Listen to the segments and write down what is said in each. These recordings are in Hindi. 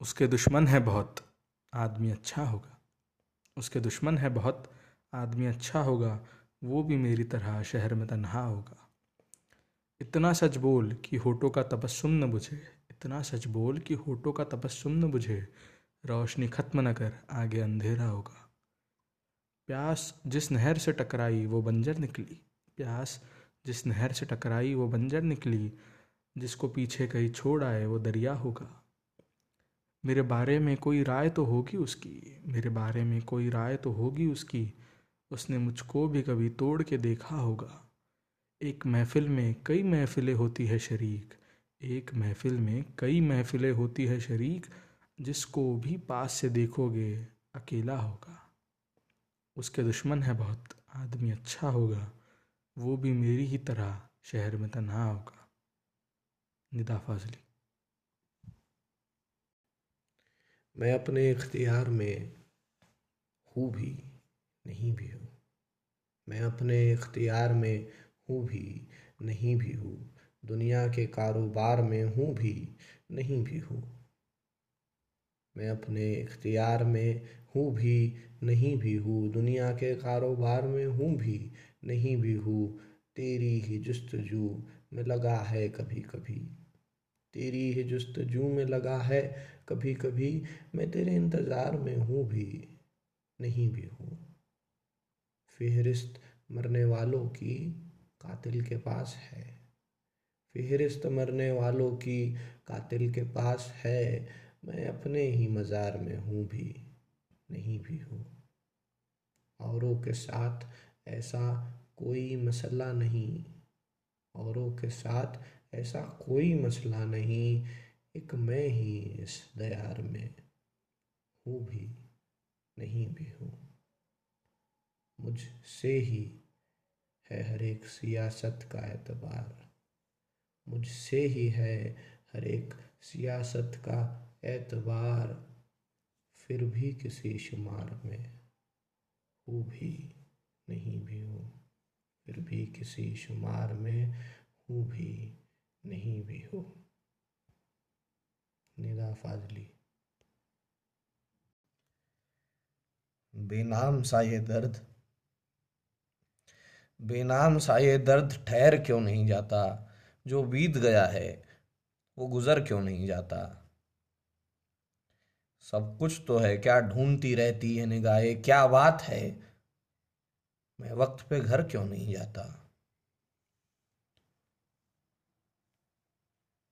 उसके दुश्मन है बहुत, आदमी अच्छा होगा। उसके दुश्मन है बहुत, आदमी अच्छा होगा, वो भी मेरी तरह शहर में तन्हा होगा। इतना सच बोल कि होठों का तबस्सुम न बुझे, इतना सच बोल कि होठों का तबस्सुम न बुझे, रोशनी खत्म न कर, आगे अंधेरा होगा। प्यास जिस नहर से टकराई, वो बंजर निकली। प्यास जिस नहर से टकराई, वो बंजर निकली। जिसको पीछे कहीं छोड़ आए, वो दरिया होगा। मेरे बारे में कोई राय तो होगी उसकी? मेरे बारे में कोई राय तो होगी उसकी? उसने मुझको भी कभी तोड़ के देखा होगा। एक महफिल में कई महफिलें होती है शरीक। एक महफिल में कई महफिलें होती है शरीक। जिसको भी पास से देखोगे, अकेला होगा। उसके दुश्मन है बहुत। आदमी अच्छा होगा। वो भी मेरी ही तरह शहर में तन्हा होगा। निदा फाजली। मैं अपने इख्तियार में हूँ भी नहीं भी हूँ। मैं अपने इख्तियार में हूँ भी नहीं भी हूँ। दुनिया के कारोबार में हूँ भी नहीं भी हूँ। मैं अपने इख्तियार में हूँ भी नहीं भी हूँ। दुनिया के कारोबार में हूँ भी नहीं भी हूँ। तेरी ही जस्तजू में लगा है कभी कभी तेरी ही जस्तजू में लगा है कभी कभी मैं तेरे इंतज़ार में हूँ भी, नहीं भी हूँ। फेहरिस्त मरने वालों की कातिल के पास है। फेहरिस्त मरने वालों की कातिल के पास है, मैं अपने ही मज़ार में हूँ भी, नहीं भी हूँ। औरों के साथ ऐसा कोई मसला नहीं। औरों के साथ ऐसा कोई मसला नहीं, एक मैं ही इस दयार में हूँ भी नहीं भी हूँ। मुझसे ही है हर एक सियासत का एतबार। मुझसे ही है हर एक सियासत का एतबार। फिर भी किसी शुमार में हूँ भी नहीं भी हूँ। फिर भी किसी शुमार में हूँ भी नहीं भी हूँ। निदा फाजली। बेनाम सा ये दर्द। बेनाम सा ये दर्द ठहर क्यों नहीं जाता? जो बीत गया है, वो गुजर क्यों नहीं जाता? सब कुछ तो है, क्या ढूंढती रहती है निगाहें? क्या बात है? मैं वक्त पे घर क्यों नहीं जाता?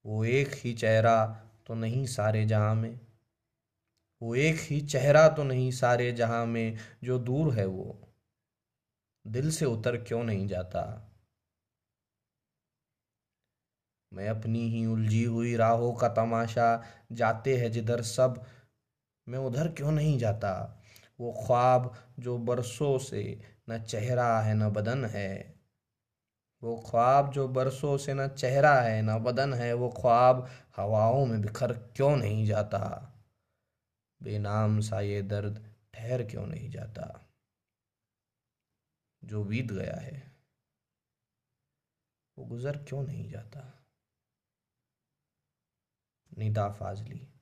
वो एक ही चेहरा तो नहीं सारे जहाँ में। वो एक ही चेहरा तो नहीं सारे जहाँ में। जो दूर है वो। दिल से उतर क्यों नहीं जाता? मैं अपनी ही उलझी हुई राहों का तमाशा। जाते हैं जिधर सब। मैं उधर क्यों नहीं जाता? वो ख्वाब जो बरसों से न चेहरा है, न बदन है। वो ख्वाब जो बरसों से न चेहरा है, न बदन है, वो ख्वाब हवाओं में बिखर क्यों नहीं जाता? बेनाम सा ये दर्द ठहर क्यों नहीं जाता? जो बीत गया है, वो गुजर क्यों नहीं जाता? निदा फाजली।